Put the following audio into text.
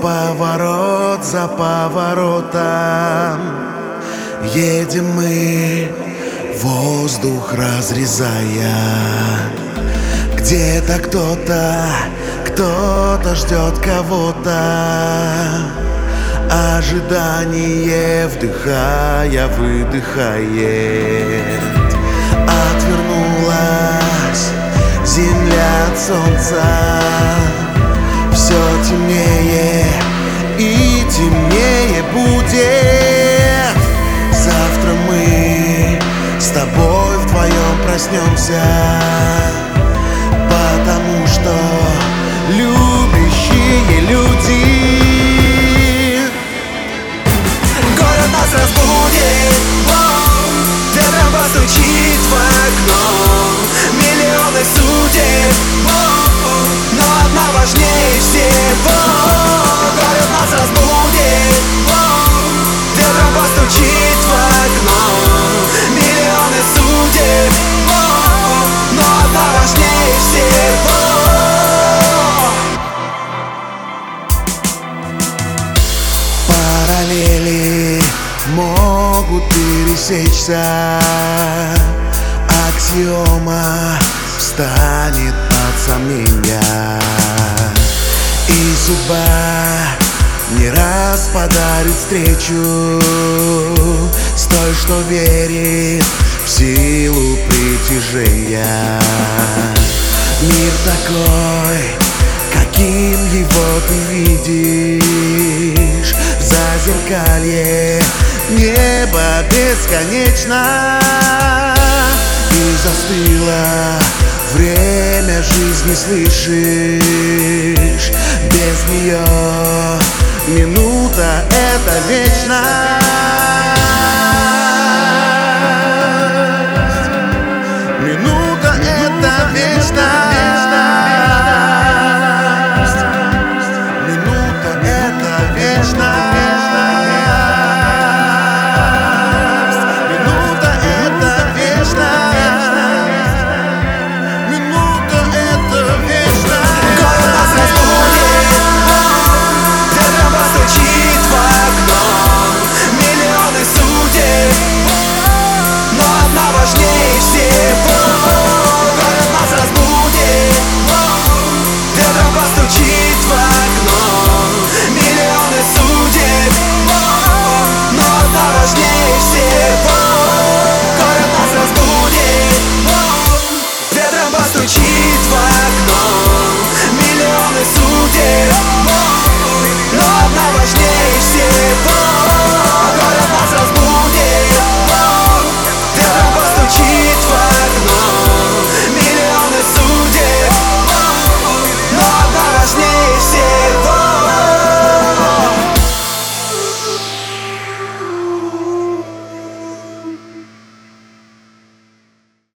поворот за поворотом. Едем мы, воздух разрезая. Где-то кто-то, кто-то ждет кого-то. Ожидание, вдыхая, выдыхает. Отвернулась земля от солнца Все темнее и темнее будет. Завтра мы с тобой вдвоем проснемся могут пересечься Аксиома встанет под сомнения И судьба не раз подарит встречу. С той, что верит в силу притяжения. Мир такой, каким его ты видишь. В зазеркалье небо бесконечно. И застыло время жизни, слышишь. Без нее минута это вечно